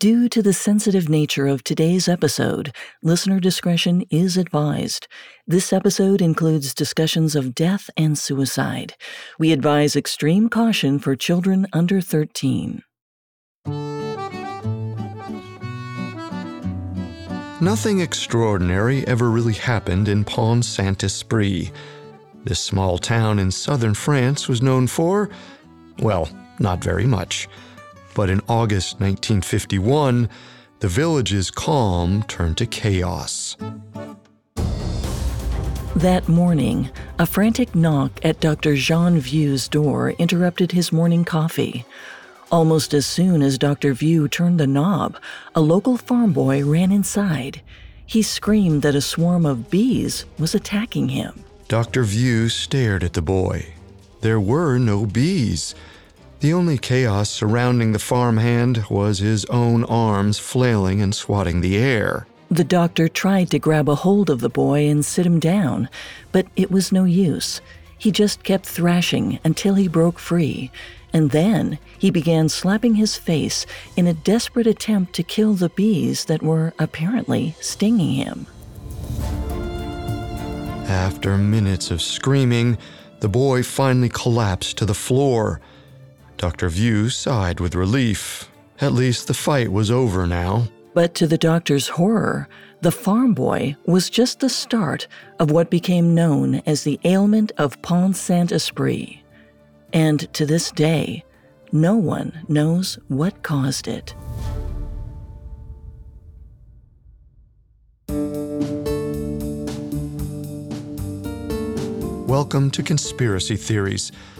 Due to the sensitive nature of today's episode, listener discretion is advised. This episode includes discussions of death and suicide. We advise extreme caution for children under 13. Nothing extraordinary ever really happened in Pont Saint Esprit. This small town in southern France was known for, well, not very much. But in August 1951, the village's calm turned to chaos. That morning, a frantic knock at Dr. Jean Vieu's door interrupted his morning coffee. Almost as soon as Dr. Vieu turned the knob, a local farm boy ran inside. He screamed that a swarm of bees was attacking him. Dr. Vieux stared at the boy. There were no bees. The only chaos surrounding the farmhand was his own arms flailing and swatting the air. The doctor tried to grab a hold of the boy and sit him down, but it was no use. He just kept thrashing until he broke free, and then he began slapping his face in a desperate attempt to kill the bees that were apparently stinging him. After minutes of screaming, the boy finally collapsed to the floor. Dr. Vieu sighed with relief. At least the fight was over now. But to the doctor's horror, the farm boy was just the start of what became known as the ailment of Pont Saint Esprit. And to this day, no one knows what caused it. Welcome to Conspiracy Theories,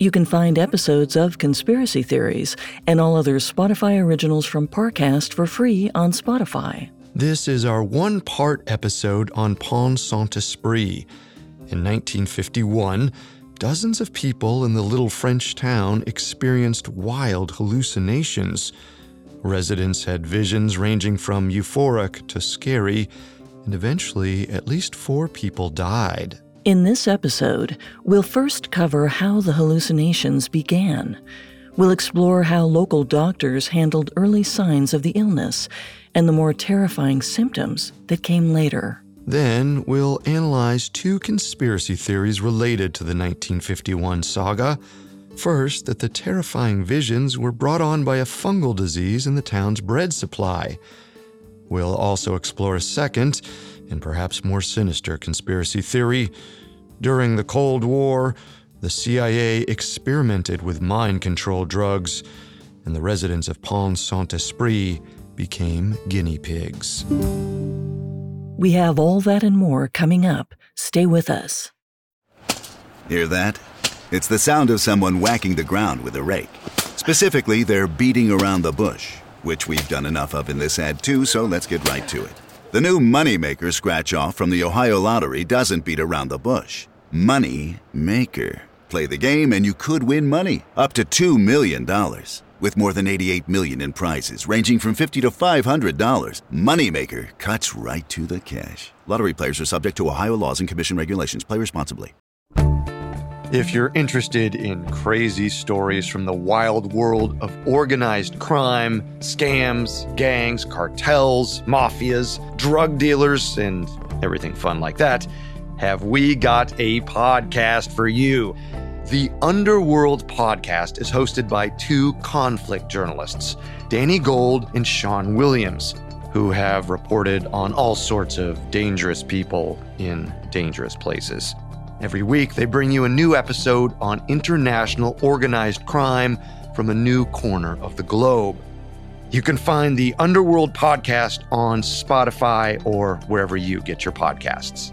You can find episodes of Conspiracy Theories and all other Spotify originals from Parcast for free on Spotify. This is our one part episode on Pont Saint Esprit. In 1951, dozens of people in the little French town experienced wild hallucinations. Residents had visions ranging from euphoric to scary, and eventually at least four people died. In this episode, we'll first cover how the hallucinations began. We'll explore how local doctors handled early signs of the illness and the more terrifying symptoms that came later. Then we'll analyze two conspiracy theories related to the 1951 saga. First, that the terrifying visions were brought on by a fungal disease in the town's bread supply. We'll also explore a second, and perhaps more sinister conspiracy theory. During the Cold War, the CIA experimented with mind control drugs, and the residents of Pont Saint Esprit became guinea pigs. We have all that and more coming up. Stay with us. Hear that? It's the sound of someone whacking the ground with a rake. Specifically, they're beating around the bush, which we've done enough of in this ad too, so let's get right to it. The new Moneymaker scratch off from the Ohio Lottery doesn't beat around the bush. Money Maker. Play the game and you could win money up to $2 million. With more than 88 million in prizes ranging from 50 to $500, Moneymaker cuts right to the cash. Lottery players are subject to Ohio laws and commission regulations. Play responsibly. If you're interested in crazy stories from the wild world of organized crime, scams, gangs, cartels, mafias, drug dealers, and everything fun like that, have we got a podcast for you. The Underworld podcast is hosted by two conflict journalists, Danny Gold and Sean Williams, who have reported on all sorts of dangerous people in dangerous places. Every week, they bring you a new episode on international organized crime from a new corner of the globe. You can find the Underworld podcast on Spotify or wherever you get your podcasts.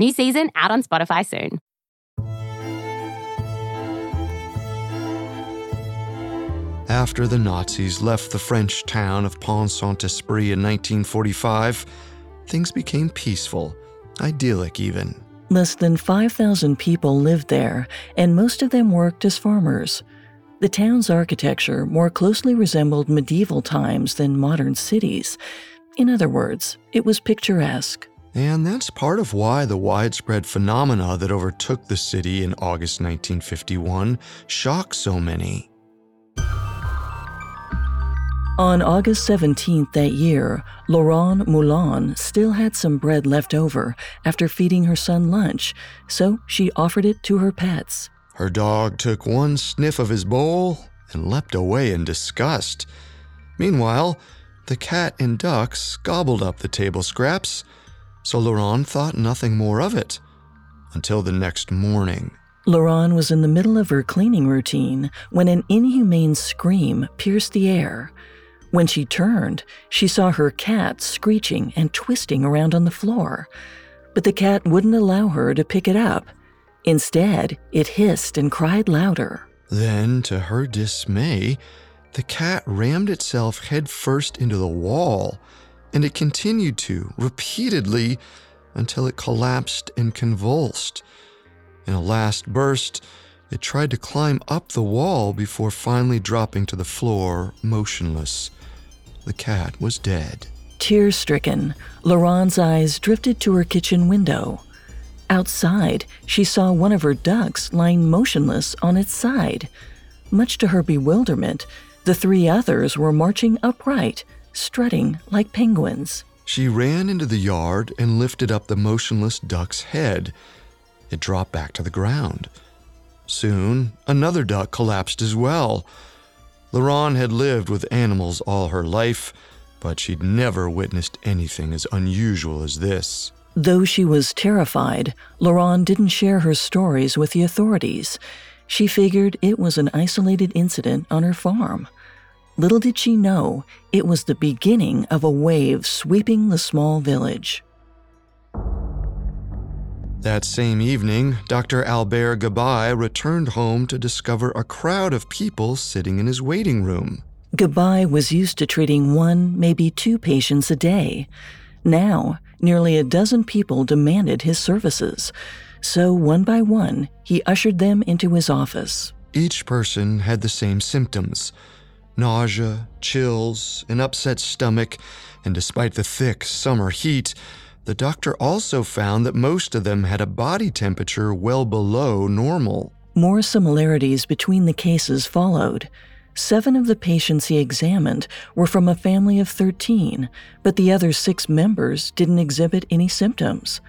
New season out on Spotify soon. After the Nazis left the French town of Pont Saint Esprit in 1945, things became peaceful, idyllic even. Less than 5,000 people lived there, and most of them worked as farmers. The town's architecture more closely resembled medieval times than modern cities. In other words, it was picturesque. And that's part of why the widespread phenomena that overtook the city in August 1951 shocked so many. On August 17th that year, Laurent Moulin still had some bread left over after feeding her son lunch, so she offered it to her pets. Her dog took one sniff of his bowl and leapt away in disgust. Meanwhile, the cat and ducks gobbled up the table scraps so Laurent thought nothing more of it until the next morning. Laurent was in the middle of her cleaning routine when an inhumane scream pierced the air. When she turned, she saw her cat screeching and twisting around on the floor. But the cat wouldn't allow her to pick it up. Instead, it hissed and cried louder. Then, to her dismay, the cat rammed itself headfirst into the wall and it continued to repeatedly until it collapsed and convulsed. In a last burst, it tried to climb up the wall before finally dropping to the floor, motionless. The cat was dead. Tear stricken, Laurent's eyes drifted to her kitchen window. Outside, she saw one of her ducks lying motionless on its side. Much to her bewilderment, the three others were marching upright, strutting like penguins. She ran into the yard and lifted up the motionless duck's head. It dropped back to the ground. Soon, another duck collapsed as well. Laurent had lived with animals all her life, but she'd never witnessed anything as unusual as this. Though she was terrified, Laurent didn't share her stories with the authorities. She figured it was an isolated incident on her farm. Little did she know, it was the beginning of a wave sweeping the small village. That same evening, Dr. Albert Gabay returned home to discover a crowd of people sitting in his waiting room. Gabay was used to treating one, maybe two patients a day. Now, nearly a dozen people demanded his services. So, one by one, he ushered them into his office. Each person had the same symptoms nausea, chills, an upset stomach, and despite the thick summer heat, the doctor also found that most of them had a body temperature well below normal. More similarities between the cases followed. Seven of the patients he examined were from a family of 13, but the other six members didn't exhibit any symptoms.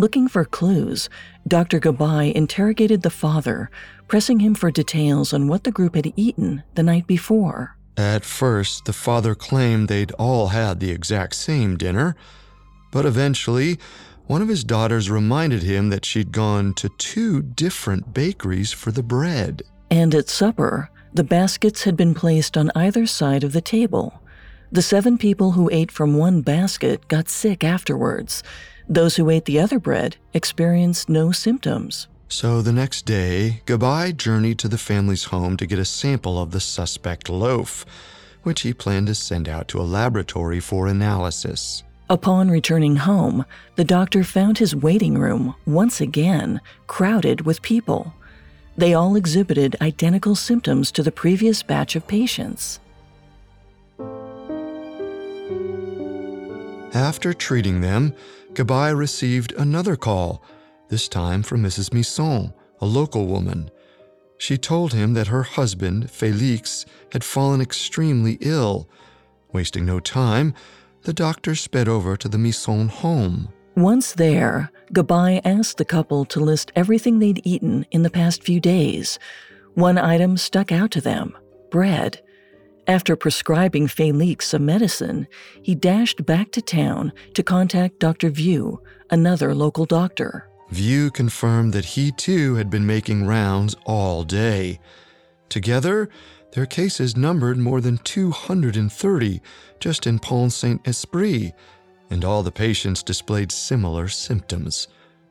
Looking for clues, Dr. Gabay interrogated the father, pressing him for details on what the group had eaten the night before. At first, the father claimed they'd all had the exact same dinner, but eventually, one of his daughters reminded him that she'd gone to two different bakeries for the bread. And at supper, the baskets had been placed on either side of the table. The seven people who ate from one basket got sick afterwards, those who ate the other bread experienced no symptoms. So the next day, Gabay journeyed to the family's home to get a sample of the suspect loaf, which he planned to send out to a laboratory for analysis. Upon returning home, the doctor found his waiting room once again crowded with people. They all exhibited identical symptoms to the previous batch of patients. After treating them, Gabay received another call, this time from Mrs. Misson, a local woman. She told him that her husband, Felix, had fallen extremely ill. Wasting no time, the doctor sped over to the Misson home. Once there, Gabai asked the couple to list everything they'd eaten in the past few days. One item stuck out to them bread. After prescribing Felix some medicine, he dashed back to town to contact Dr. Vieu, another local doctor. Vieu confirmed that he too had been making rounds all day. Together, their cases numbered more than 230 just in Pont Saint Esprit, and all the patients displayed similar symptoms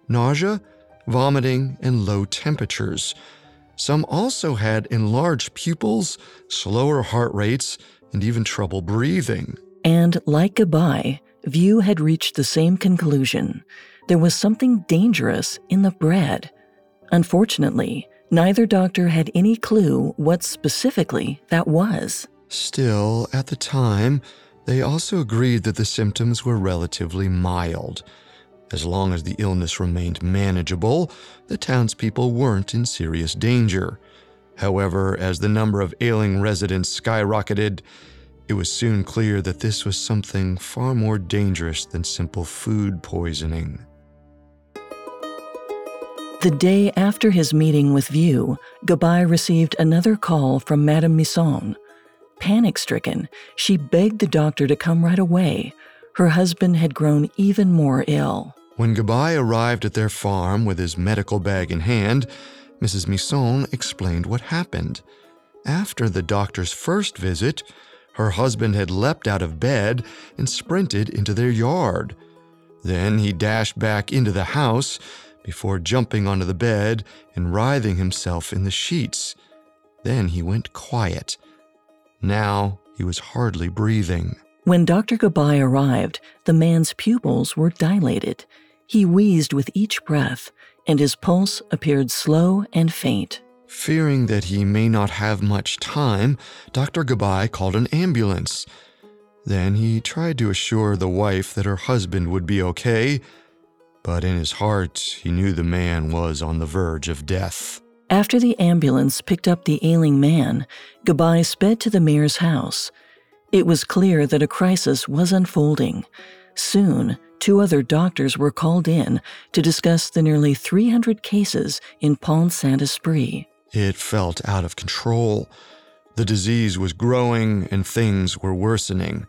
nausea, vomiting, and low temperatures. Some also had enlarged pupils, slower heart rates, and even trouble breathing. And like Gabai, Vieu had reached the same conclusion. There was something dangerous in the bread. Unfortunately, neither doctor had any clue what specifically that was. Still, at the time, they also agreed that the symptoms were relatively mild. As long as the illness remained manageable, the townspeople weren't in serious danger. However, as the number of ailing residents skyrocketed, it was soon clear that this was something far more dangerous than simple food poisoning. The day after his meeting with Vieu, Gabai received another call from Madame Misson. Panic stricken, she begged the doctor to come right away. Her husband had grown even more ill. When Gabai arrived at their farm with his medical bag in hand, Mrs. Misson explained what happened. After the doctor's first visit, her husband had leapt out of bed and sprinted into their yard. Then he dashed back into the house before jumping onto the bed and writhing himself in the sheets. Then he went quiet. Now he was hardly breathing. When Dr. Gabai arrived, the man's pupils were dilated. He wheezed with each breath, and his pulse appeared slow and faint. Fearing that he may not have much time, Dr. Gabai called an ambulance. Then he tried to assure the wife that her husband would be okay, but in his heart, he knew the man was on the verge of death. After the ambulance picked up the ailing man, Gabai sped to the mayor's house. It was clear that a crisis was unfolding. Soon, two other doctors were called in to discuss the nearly 300 cases in Pont Saint Esprit. It felt out of control. The disease was growing and things were worsening.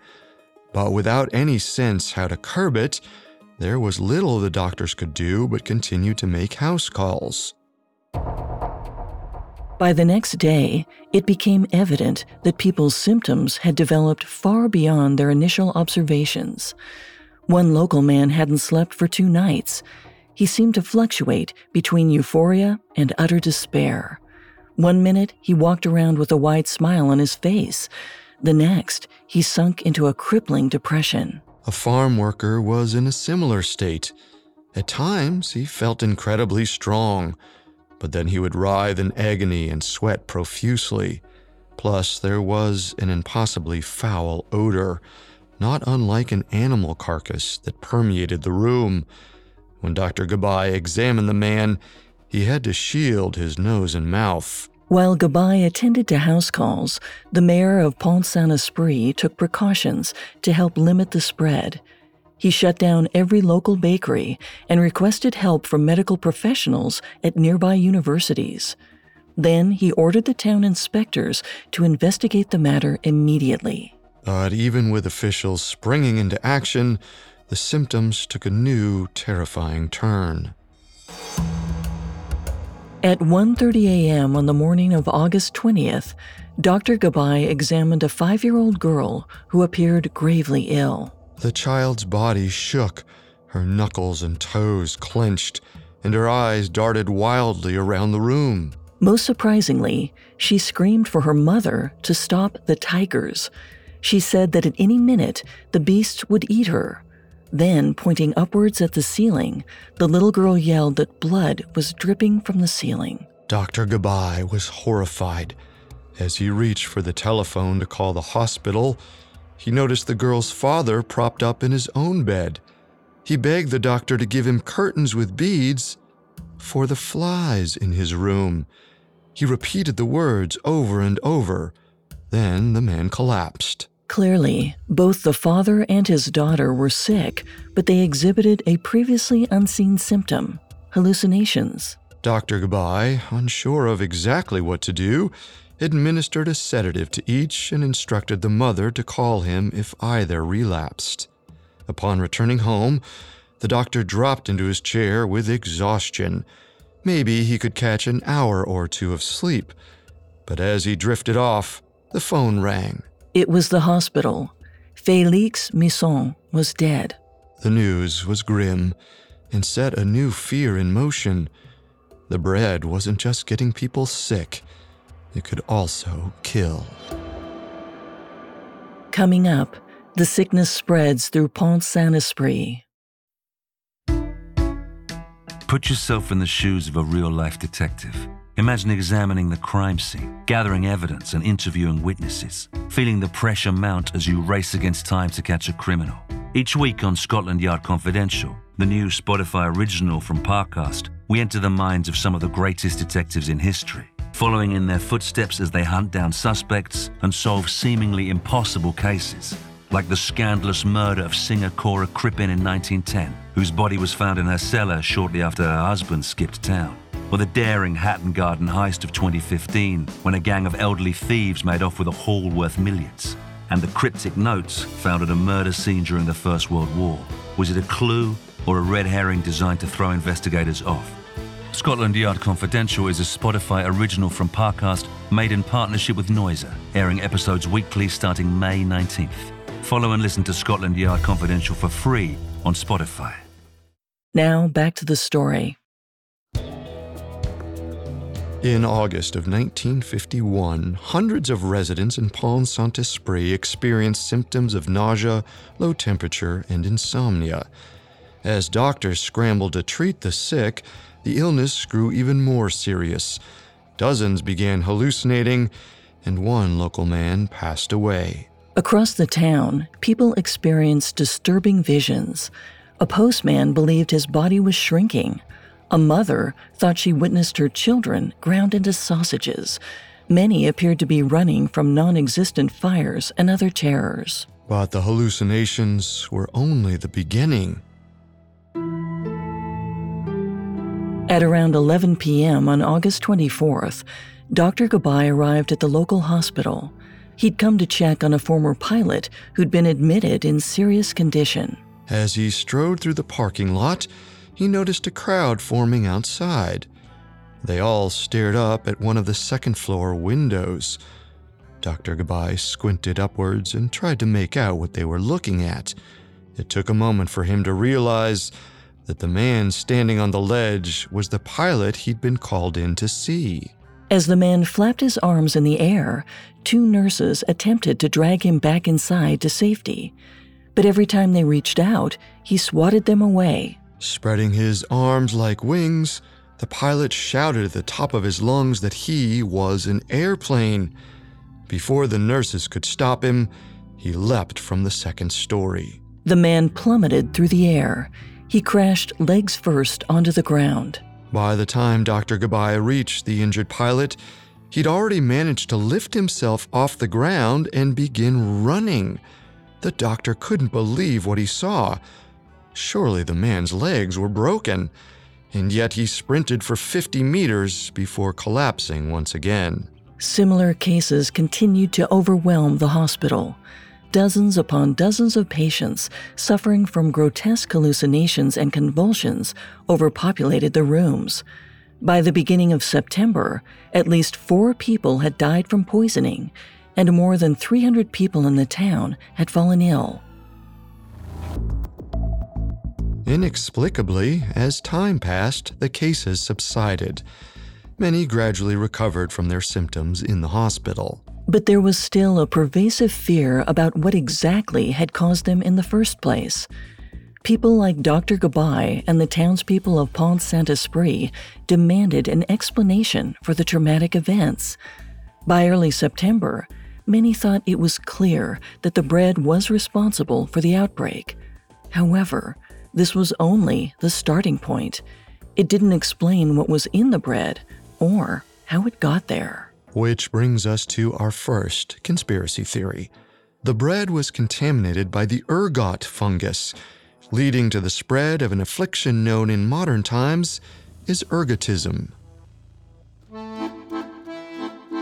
But without any sense how to curb it, there was little the doctors could do but continue to make house calls. By the next day, it became evident that people's symptoms had developed far beyond their initial observations. One local man hadn't slept for two nights. He seemed to fluctuate between euphoria and utter despair. One minute, he walked around with a wide smile on his face. The next, he sunk into a crippling depression. A farm worker was in a similar state. At times, he felt incredibly strong, but then he would writhe in agony and sweat profusely. Plus, there was an impossibly foul odor, not unlike an animal carcass, that permeated the room. When Dr. Gabai examined the man, he had to shield his nose and mouth. While Gabai attended to house calls, the mayor of Pont Saint Esprit took precautions to help limit the spread. He shut down every local bakery and requested help from medical professionals at nearby universities. Then he ordered the town inspectors to investigate the matter immediately. But even with officials springing into action, the symptoms took a new, terrifying turn. At 1:30 a.m. on the morning of August 20th, Dr. Gabai examined a 5-year-old girl who appeared gravely ill. The child's body shook, her knuckles and toes clenched, and her eyes darted wildly around the room. Most surprisingly, she screamed for her mother to stop the tigers. She said that at any minute the beasts would eat her. Then, pointing upwards at the ceiling, the little girl yelled that blood was dripping from the ceiling. Dr. Gabai was horrified. As he reached for the telephone to call the hospital, he noticed the girl's father propped up in his own bed. He begged the doctor to give him curtains with beads for the flies in his room. He repeated the words over and over. Then the man collapsed. Clearly, both the father and his daughter were sick, but they exhibited a previously unseen symptom hallucinations. Dr. Gabai, unsure of exactly what to do, administered a sedative to each and instructed the mother to call him if either relapsed. Upon returning home, the doctor dropped into his chair with exhaustion. Maybe he could catch an hour or two of sleep. But as he drifted off, the phone rang. It was the hospital. Félix Misson was dead. The news was grim and set a new fear in motion. The bread wasn't just getting people sick, it could also kill. Coming up, the sickness spreads through Pont Saint Esprit. Put yourself in the shoes of a real life detective. Imagine examining the crime scene, gathering evidence, and interviewing witnesses, feeling the pressure mount as you race against time to catch a criminal. Each week on Scotland Yard Confidential, the new Spotify original from Parcast, we enter the minds of some of the greatest detectives in history, following in their footsteps as they hunt down suspects and solve seemingly impossible cases, like the scandalous murder of singer Cora Crippen in 1910, whose body was found in her cellar shortly after her husband skipped town. Or the daring Hatton Garden heist of 2015, when a gang of elderly thieves made off with a haul worth millions. And the cryptic notes found at a murder scene during the First World War. Was it a clue or a red herring designed to throw investigators off? Scotland Yard Confidential is a Spotify original from Parcast made in partnership with Noiser, airing episodes weekly starting May 19th. Follow and listen to Scotland Yard Confidential for free on Spotify. Now, back to the story. In August of 1951, hundreds of residents in Pont Saint Esprit experienced symptoms of nausea, low temperature, and insomnia. As doctors scrambled to treat the sick, the illness grew even more serious. Dozens began hallucinating, and one local man passed away. Across the town, people experienced disturbing visions. A postman believed his body was shrinking. A mother thought she witnessed her children ground into sausages. Many appeared to be running from non existent fires and other terrors. But the hallucinations were only the beginning. At around 11 p.m. on August 24th, Dr. Gabai arrived at the local hospital. He'd come to check on a former pilot who'd been admitted in serious condition. As he strode through the parking lot, he noticed a crowd forming outside. They all stared up at one of the second floor windows. Dr. Gabai squinted upwards and tried to make out what they were looking at. It took a moment for him to realize that the man standing on the ledge was the pilot he'd been called in to see. As the man flapped his arms in the air, two nurses attempted to drag him back inside to safety. But every time they reached out, he swatted them away. Spreading his arms like wings, the pilot shouted at the top of his lungs that he was an airplane. Before the nurses could stop him, he leapt from the second story. The man plummeted through the air. He crashed legs first onto the ground. By the time Dr. Gabai reached the injured pilot, he'd already managed to lift himself off the ground and begin running. The doctor couldn't believe what he saw. Surely the man's legs were broken, and yet he sprinted for 50 meters before collapsing once again. Similar cases continued to overwhelm the hospital. Dozens upon dozens of patients suffering from grotesque hallucinations and convulsions overpopulated the rooms. By the beginning of September, at least four people had died from poisoning, and more than 300 people in the town had fallen ill. Inexplicably, as time passed, the cases subsided. Many gradually recovered from their symptoms in the hospital. But there was still a pervasive fear about what exactly had caused them in the first place. People like Dr. Gabai and the townspeople of Pont Saint Esprit demanded an explanation for the traumatic events. By early September, many thought it was clear that the bread was responsible for the outbreak. However, this was only the starting point. It didn't explain what was in the bread or how it got there. Which brings us to our first conspiracy theory. The bread was contaminated by the ergot fungus, leading to the spread of an affliction known in modern times as ergotism.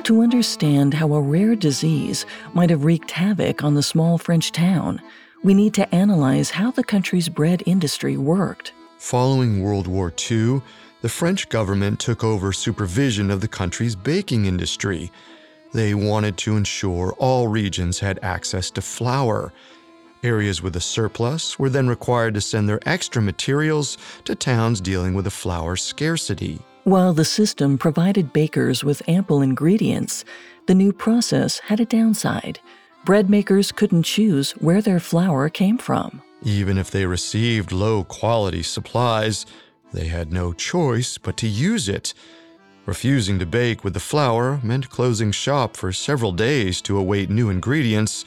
To understand how a rare disease might have wreaked havoc on the small French town, we need to analyze how the country's bread industry worked. Following World War II, the French government took over supervision of the country's baking industry. They wanted to ensure all regions had access to flour. Areas with a surplus were then required to send their extra materials to towns dealing with a flour scarcity. While the system provided bakers with ample ingredients, the new process had a downside. Bread makers couldn't choose where their flour came from. Even if they received low quality supplies, they had no choice but to use it. Refusing to bake with the flour meant closing shop for several days to await new ingredients,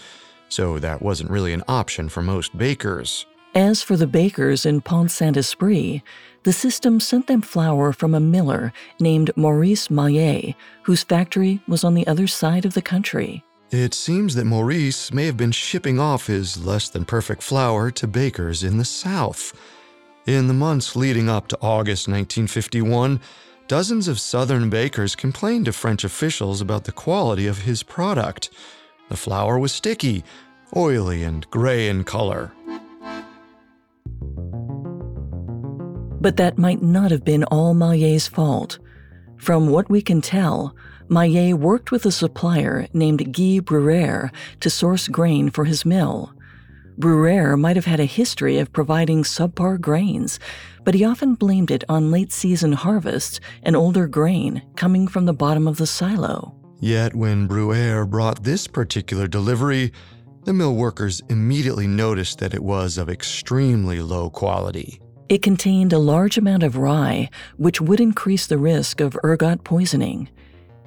so that wasn't really an option for most bakers. As for the bakers in Pont Saint Esprit, the system sent them flour from a miller named Maurice Maillet, whose factory was on the other side of the country. It seems that Maurice may have been shipping off his less than perfect flour to bakers in the South. In the months leading up to August 1951, dozens of Southern bakers complained to French officials about the quality of his product. The flour was sticky, oily, and gray in color. But that might not have been all Maillet's fault. From what we can tell, Maillet worked with a supplier named Guy Bruère to source grain for his mill. Bruère might have had a history of providing subpar grains, but he often blamed it on late season harvests and older grain coming from the bottom of the silo. Yet when Bruère brought this particular delivery, the mill workers immediately noticed that it was of extremely low quality. It contained a large amount of rye, which would increase the risk of ergot poisoning.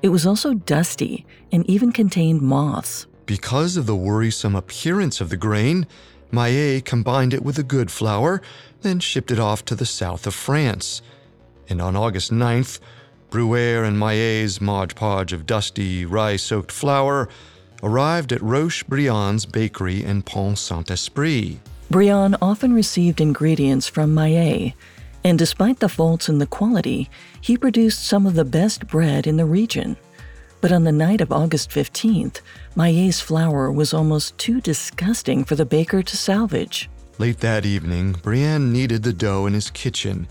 It was also dusty and even contained moths. Because of the worrisome appearance of the grain, Maillet combined it with a good flour, then shipped it off to the south of France. And on August 9th, Bruère and Maillet's Mod Podge of dusty, rye soaked flour arrived at Roch Briand's bakery in Pont Saint Esprit. Briand often received ingredients from Maillet, and despite the faults in the quality, he produced some of the best bread in the region. But on the night of August 15th, Maillet's flour was almost too disgusting for the baker to salvage. Late that evening, Briand kneaded the dough in his kitchen.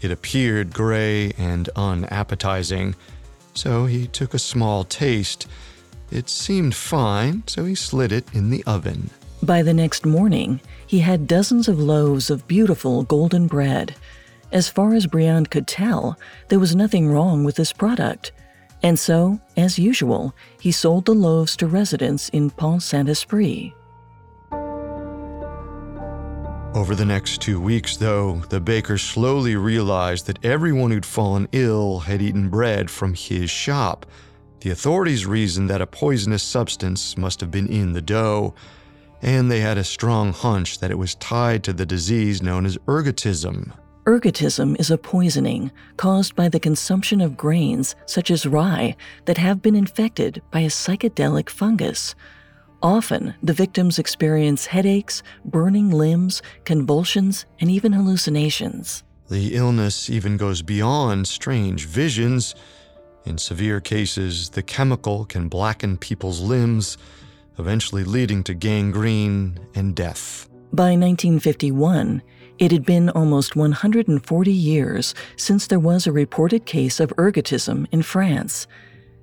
It appeared gray and unappetizing, so he took a small taste. It seemed fine, so he slid it in the oven. By the next morning, he had dozens of loaves of beautiful golden bread. As far as Briand could tell, there was nothing wrong with this product. And so, as usual, he sold the loaves to residents in Pont Saint Esprit. Over the next two weeks, though, the baker slowly realized that everyone who'd fallen ill had eaten bread from his shop. The authorities reasoned that a poisonous substance must have been in the dough, and they had a strong hunch that it was tied to the disease known as ergotism. Ergotism is a poisoning caused by the consumption of grains, such as rye, that have been infected by a psychedelic fungus. Often, the victims experience headaches, burning limbs, convulsions, and even hallucinations. The illness even goes beyond strange visions. In severe cases, the chemical can blacken people's limbs, eventually leading to gangrene and death. By 1951, it had been almost 140 years since there was a reported case of ergotism in France.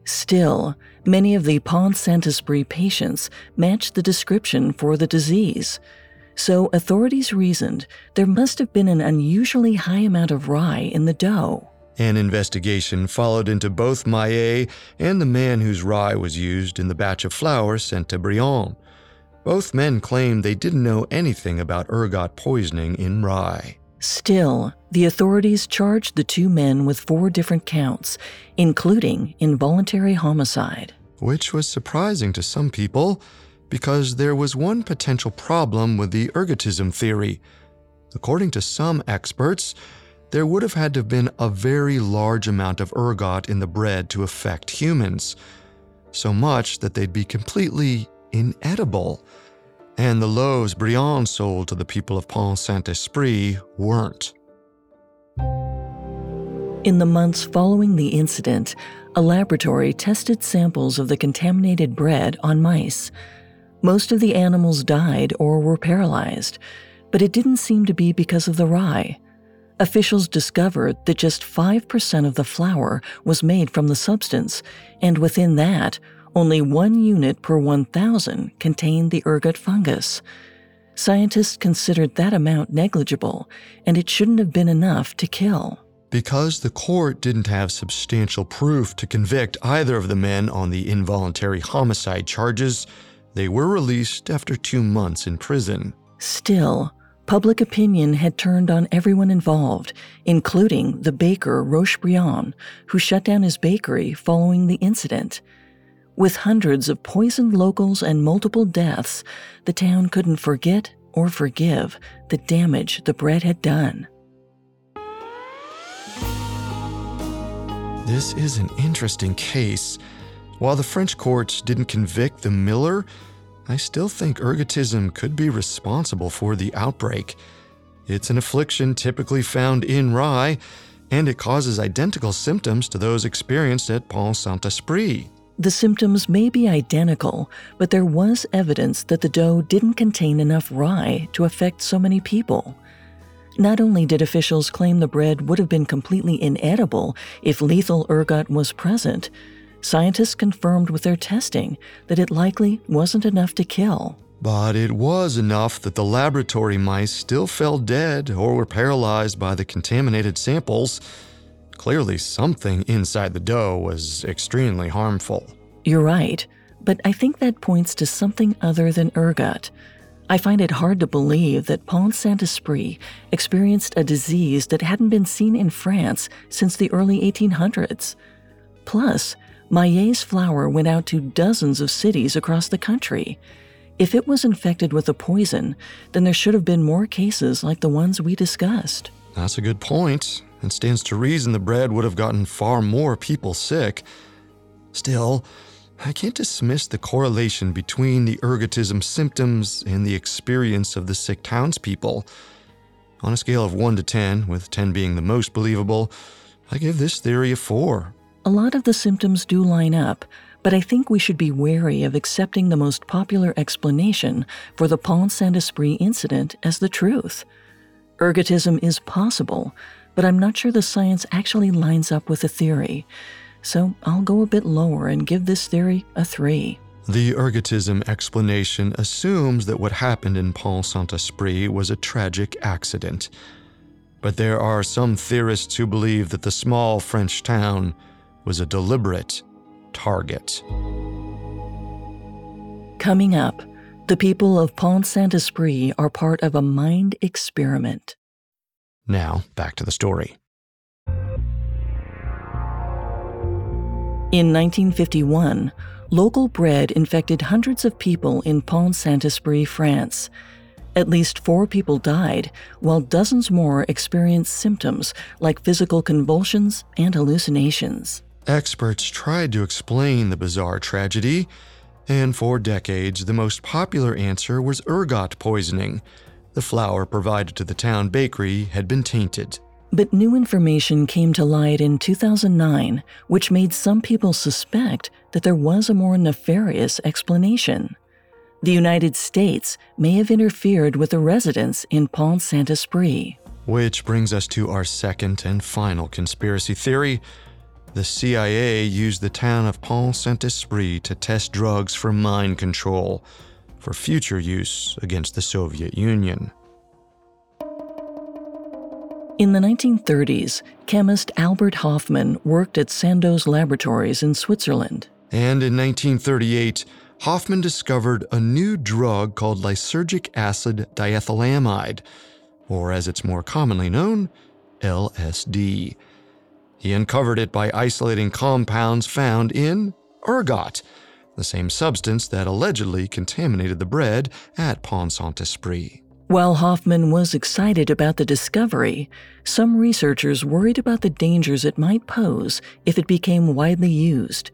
Still, many of the Pont Saint Esprit patients matched the description for the disease. So authorities reasoned there must have been an unusually high amount of rye in the dough. An investigation followed into both Maillet and the man whose rye was used in the batch of flour sent to Briand. Both men claimed they didn't know anything about ergot poisoning in rye. Still, the authorities charged the two men with four different counts, including involuntary homicide. Which was surprising to some people because there was one potential problem with the ergotism theory. According to some experts, there would have had to have been a very large amount of ergot in the bread to affect humans, so much that they'd be completely inedible. And the loaves Briand sold to the people of Pont Saint Esprit weren't. In the months following the incident, a laboratory tested samples of the contaminated bread on mice. Most of the animals died or were paralyzed, but it didn't seem to be because of the rye. Officials discovered that just 5% of the flour was made from the substance, and within that, only one unit per 1,000 contained the ergot fungus. Scientists considered that amount negligible, and it shouldn't have been enough to kill. Because the court didn't have substantial proof to convict either of the men on the involuntary homicide charges, they were released after two months in prison. Still, public opinion had turned on everyone involved, including the baker Roch Briand, who shut down his bakery following the incident. With hundreds of poisoned locals and multiple deaths, the town couldn't forget or forgive the damage the bread had done. This is an interesting case. While the French courts didn't convict the miller, I still think ergotism could be responsible for the outbreak. It's an affliction typically found in rye, and it causes identical symptoms to those experienced at Pont Saint Esprit. The symptoms may be identical, but there was evidence that the dough didn't contain enough rye to affect so many people. Not only did officials claim the bread would have been completely inedible if lethal ergot was present, scientists confirmed with their testing that it likely wasn't enough to kill. But it was enough that the laboratory mice still fell dead or were paralyzed by the contaminated samples. Clearly, something inside the dough was extremely harmful. You're right, but I think that points to something other than ergot. I find it hard to believe that Pont Saint Esprit experienced a disease that hadn't been seen in France since the early 1800s. Plus, Maillet's flour went out to dozens of cities across the country. If it was infected with a poison, then there should have been more cases like the ones we discussed. That's a good point. It stands to reason the bread would have gotten far more people sick. Still, I can't dismiss the correlation between the ergotism symptoms and the experience of the sick townspeople. On a scale of 1 to 10, with 10 being the most believable, I give this theory a 4. A lot of the symptoms do line up, but I think we should be wary of accepting the most popular explanation for the Pont Saint Esprit incident as the truth. Ergotism is possible, but I'm not sure the science actually lines up with the theory so I'll go a bit lower and give this theory a 3. The ergotism explanation assumes that what happened in Pont Saint Esprit was a tragic accident. But there are some theorists who believe that the small French town was a deliberate target. Coming up, the people of Pont Saint Esprit are part of a mind experiment. Now, back to the story. In 1951, local bread infected hundreds of people in Pont Saint Esprit, France. At least four people died, while dozens more experienced symptoms like physical convulsions and hallucinations. Experts tried to explain the bizarre tragedy, and for decades, the most popular answer was ergot poisoning. The flour provided to the town bakery had been tainted. But new information came to light in 2009, which made some people suspect that there was a more nefarious explanation. The United States may have interfered with the residents in Pont Saint Esprit. Which brings us to our second and final conspiracy theory. The CIA used the town of Pont Saint Esprit to test drugs for mind control for future use against the Soviet Union. In the 1930s, chemist Albert Hofmann worked at Sandoz Laboratories in Switzerland. And in 1938, Hofmann discovered a new drug called lysergic acid diethylamide, or as it's more commonly known, LSD. He uncovered it by isolating compounds found in ergot, the same substance that allegedly contaminated the bread at Pont Saint Esprit. While Hofmann was excited about the discovery, some researchers worried about the dangers it might pose if it became widely used.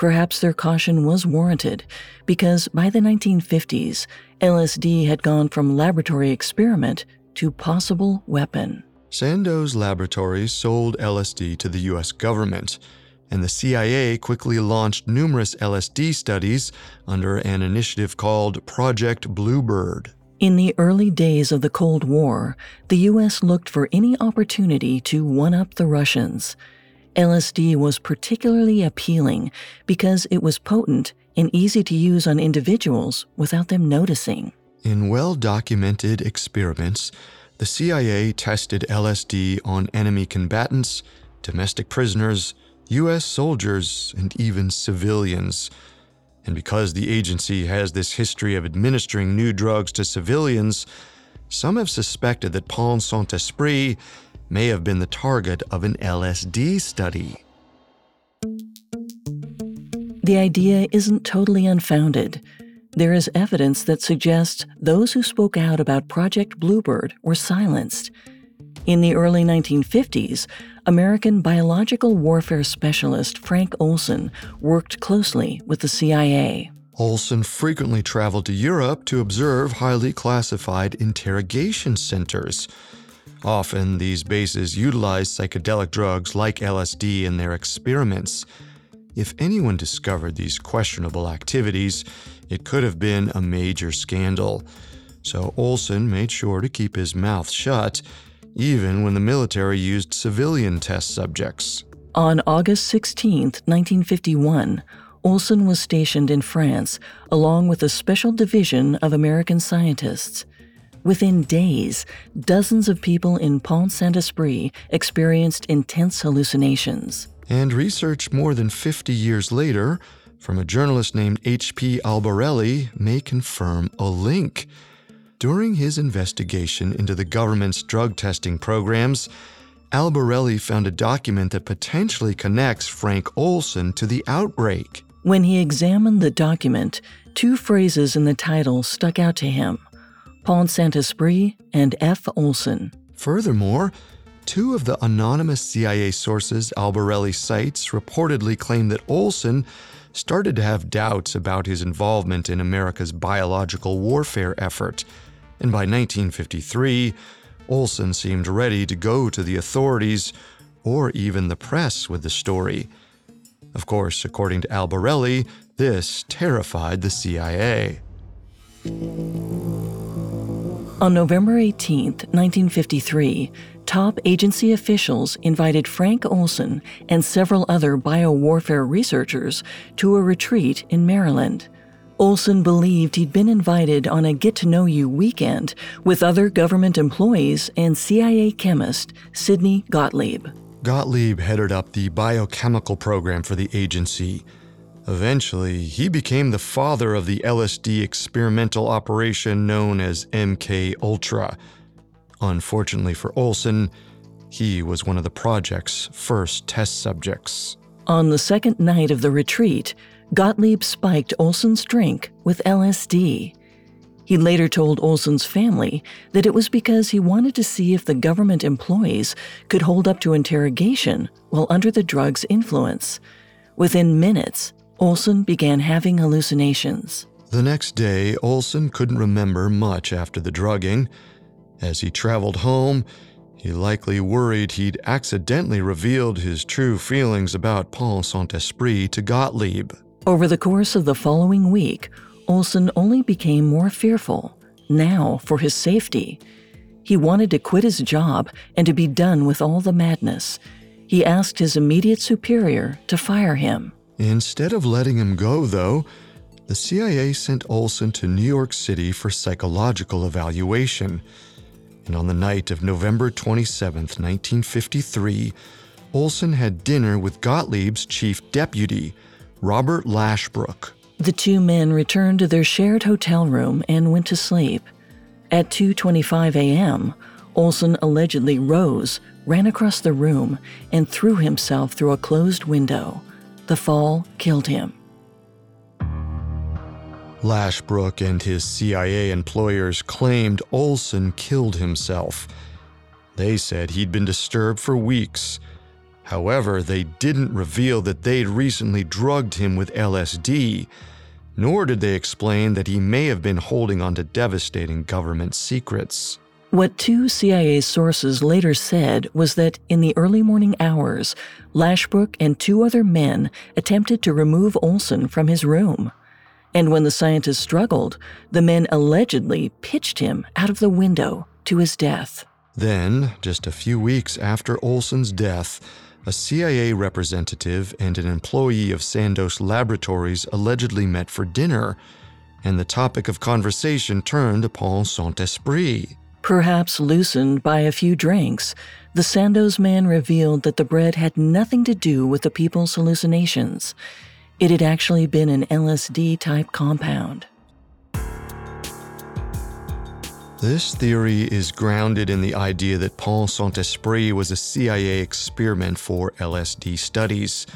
perhaps their caution was warranted because by the 1950s, LSD had gone from laboratory experiment to possible weapon. Sandoz Laboratories sold LSD to the US government, and the CIA quickly launched numerous LSD studies under an initiative called Project Bluebird. In the early days of the Cold War, the US looked for any opportunity to one up the Russians. LSD was particularly appealing because it was potent and easy to use on individuals without them noticing. In well documented experiments, the CIA tested LSD on enemy combatants, domestic prisoners, U.S. soldiers, and even civilians. And because the agency has this history of administering new drugs to civilians, some have suspected that Pont Saint Esprit may have been the target of an LSD study. The idea isn't totally unfounded. There is evidence that suggests those who spoke out about Project Bluebird were silenced. In the early 1950s, American biological warfare specialist Frank Olson worked closely with the CIA. Olson frequently traveled to Europe to observe highly classified interrogation centers. Often, these bases utilized psychedelic drugs like LSD in their experiments. If anyone discovered these questionable activities, it could have been a major scandal. So Olson made sure to keep his mouth shut, even when the military used civilian test subjects. On August 16, 1951, Olson was stationed in France along with a special division of American scientists. Within days, dozens of people in Pont Saint Esprit experienced intense hallucinations. And research more than 50 years later from a journalist named H.P. Albarelli may confirm a link. During his investigation into the government's drug testing programs, Albarelli found a document that potentially connects Frank Olson to the outbreak. When he examined the document, two phrases in the title stuck out to him Pont Saint Esprit, and F. Olson. Furthermore, two of the anonymous CIA sources Albarelli cites reportedly claim that Olson started to have doubts about his involvement in America's biological warfare effort, and by 1953, Olson seemed ready to go to the authorities or even the press with the story. Of course, according to Albarelli, this terrified the CIA. On November 18, 1953, top agency officials invited Frank Olson and several other biowarfare researchers to a retreat in Maryland. Olson believed he'd been invited on a get to know you weekend with other government employees and CIA chemist Sidney Gottlieb. Gottlieb headed up the biochemical program for the agency. Eventually, he became the father of the LSD experimental operation known as MK Ultra. Unfortunately for Olson, he was one of the project's first test subjects. On the second night of the retreat, Gottlieb spiked Olson's drink with LSD. He later told Olson's family that it was because he wanted to see if the government employees could hold up to interrogation while under the drug's influence. Within minutes, Olson began having hallucinations. The next day, Olson couldn't remember much after the drugging. As he traveled home, he likely worried he'd accidentally revealed his true feelings about Pont Saint Esprit to Gottlieb. Over the course of the following week, Olson only became more fearful, now for his safety. He wanted to quit his job and to be done with all the madness. He asked his immediate superior to fire him. Instead of letting him go, though, the CIA sent Olson to New York City for psychological evaluation. And on the night of November 27, 1953, Olson had dinner with Gottlieb's chief deputy, Robert Lashbrook. The two men returned to their shared hotel room and went to sleep. At 2:25 a.m., Olson allegedly rose, ran across the room, and threw himself through a closed window. The fall killed him. Lashbrook and his CIA employers claimed Olson killed himself. They said he'd been disturbed for weeks. However, they didn't reveal that they'd recently drugged him with LSD, nor did they explain that he may have been holding on to devastating government secrets. What two CIA sources later said was that in the early morning hours, Lashbrook and two other men attempted to remove Olson from his room. And when the scientist struggled, the men allegedly pitched him out of the window to his death. Then, just a few weeks after Olson's death, a CIA representative and an employee of Sandoz Laboratories allegedly met for dinner, and the topic of conversation turned upon Saint Esprit. Perhaps loosened by a few drinks, the Sandoz man revealed that the bread had nothing to do with the people's hallucinations. It had actually been an LSD type compound. This theory is grounded in the idea that Pont Saint Esprit was a CIA experiment for LSD studies.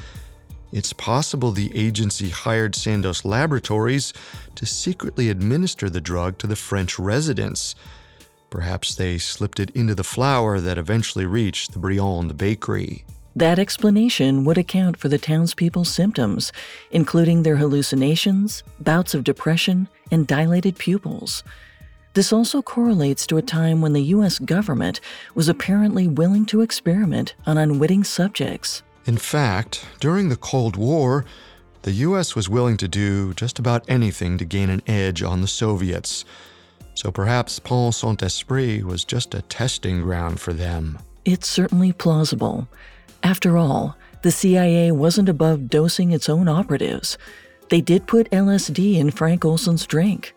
It's possible the agency hired Sandoz Laboratories to secretly administer the drug to the French residents. Perhaps they slipped it into the flour that eventually reached the Briand bakery. That explanation would account for the townspeople's symptoms, including their hallucinations, bouts of depression, and dilated pupils. This also correlates to a time when the US government was apparently willing to experiment on unwitting subjects. In fact, during the Cold War, the US was willing to do just about anything to gain an edge on the Soviets. So perhaps Pont Saint Esprit was just a testing ground for them. It's certainly plausible. After all, the CIA wasn't above dosing its own operatives. They did put LSD in Frank Olson's drink.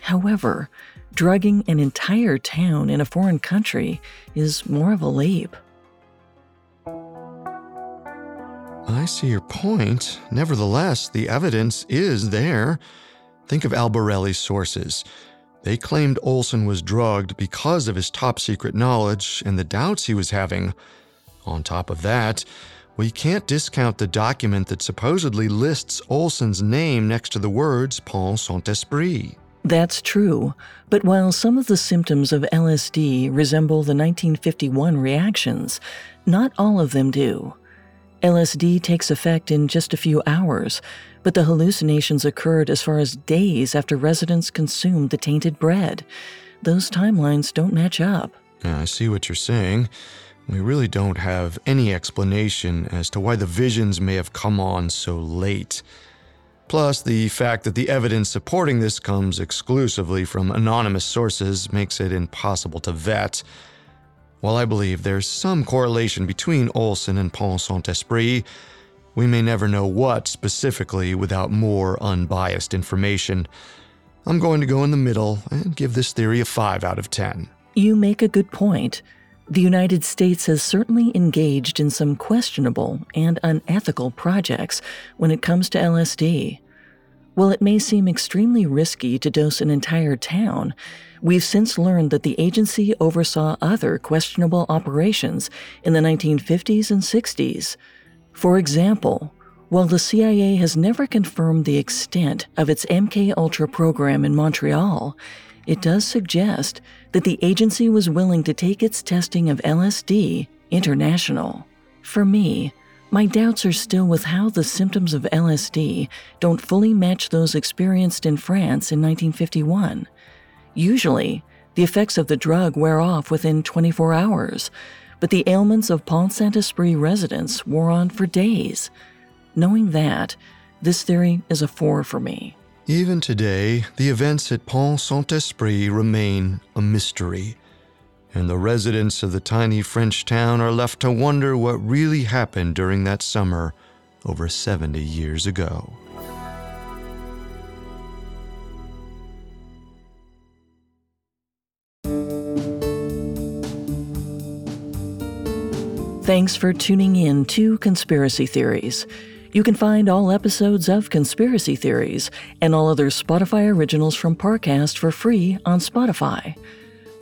However, drugging an entire town in a foreign country is more of a leap. I see your point. Nevertheless, the evidence is there. Think of Albarelli's sources. They claimed Olson was drugged because of his top secret knowledge and the doubts he was having. On top of that, we can't discount the document that supposedly lists Olson's name next to the words Pont Saint Esprit. That's true, but while some of the symptoms of LSD resemble the 1951 reactions, not all of them do. LSD takes effect in just a few hours, but the hallucinations occurred as far as days after residents consumed the tainted bread. Those timelines don't match up. I see what you're saying. We really don't have any explanation as to why the visions may have come on so late. Plus, the fact that the evidence supporting this comes exclusively from anonymous sources makes it impossible to vet. While I believe there's some correlation between Olson and Pont Saint Esprit, we may never know what specifically without more unbiased information. I'm going to go in the middle and give this theory a 5 out of 10. You make a good point. The United States has certainly engaged in some questionable and unethical projects when it comes to LSD. While it may seem extremely risky to dose an entire town, we've since learned that the agency oversaw other questionable operations in the 1950s and 60s. For example, while the CIA has never confirmed the extent of its MK Ultra program in Montreal, it does suggest that the agency was willing to take its testing of LSD international. For me, my doubts are still with how the symptoms of LSD don't fully match those experienced in France in 1951. Usually, the effects of the drug wear off within 24 hours, but the ailments of Pont Saint Esprit residents wore on for days. Knowing that, this theory is a 4 for me. Even today, the events at Pont Saint Esprit remain a mystery and the residents of the tiny French town are left to wonder what really happened during that summer over 70 years ago. Thanks for tuning in to Conspiracy Theories. You can find all episodes of Conspiracy Theories and all other Spotify originals from Parcast for free on Spotify.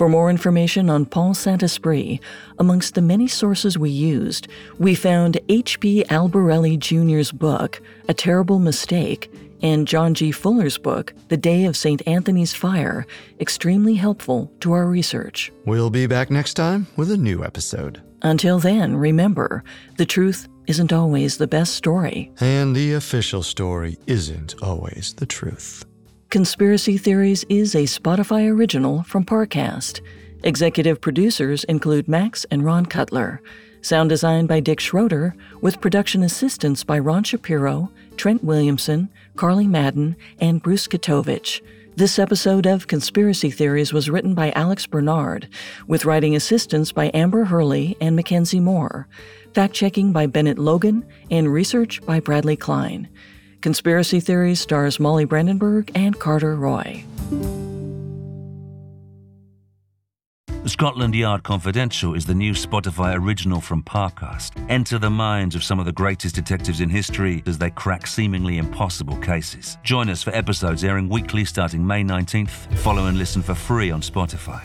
For more information on Pont Saint Esprit, amongst the many sources we used, we found H.P. Albarelli Jr.'s book, A Terrible Mistake, and John G. Fuller's book, The Day of St. Anthony's Fire, extremely helpful to our research. We'll be back next time with a new episode. Until then, remember the truth isn't always the best story. And the official story isn't always the truth. Conspiracy Theories is a Spotify original from Parcast. Executive producers include Max and Ron Cutler. Sound design by Dick Schroeder, with production assistance by Ron Shapiro, Trent Williamson, Carly Madden, and Bruce Katovich. This episode of Conspiracy Theories was written by Alex Bernard, with writing assistance by Amber Hurley and Mackenzie Moore, fact checking by Bennett Logan, and research by Bradley Klein. Conspiracy Theories stars Molly Brandenburg and Carter Roy. Scotland Yard Confidential is the new Spotify original from Parcast. Enter the minds of some of the greatest detectives in history as they crack seemingly impossible cases. Join us for episodes airing weekly starting May 19th. Follow and listen for free on Spotify.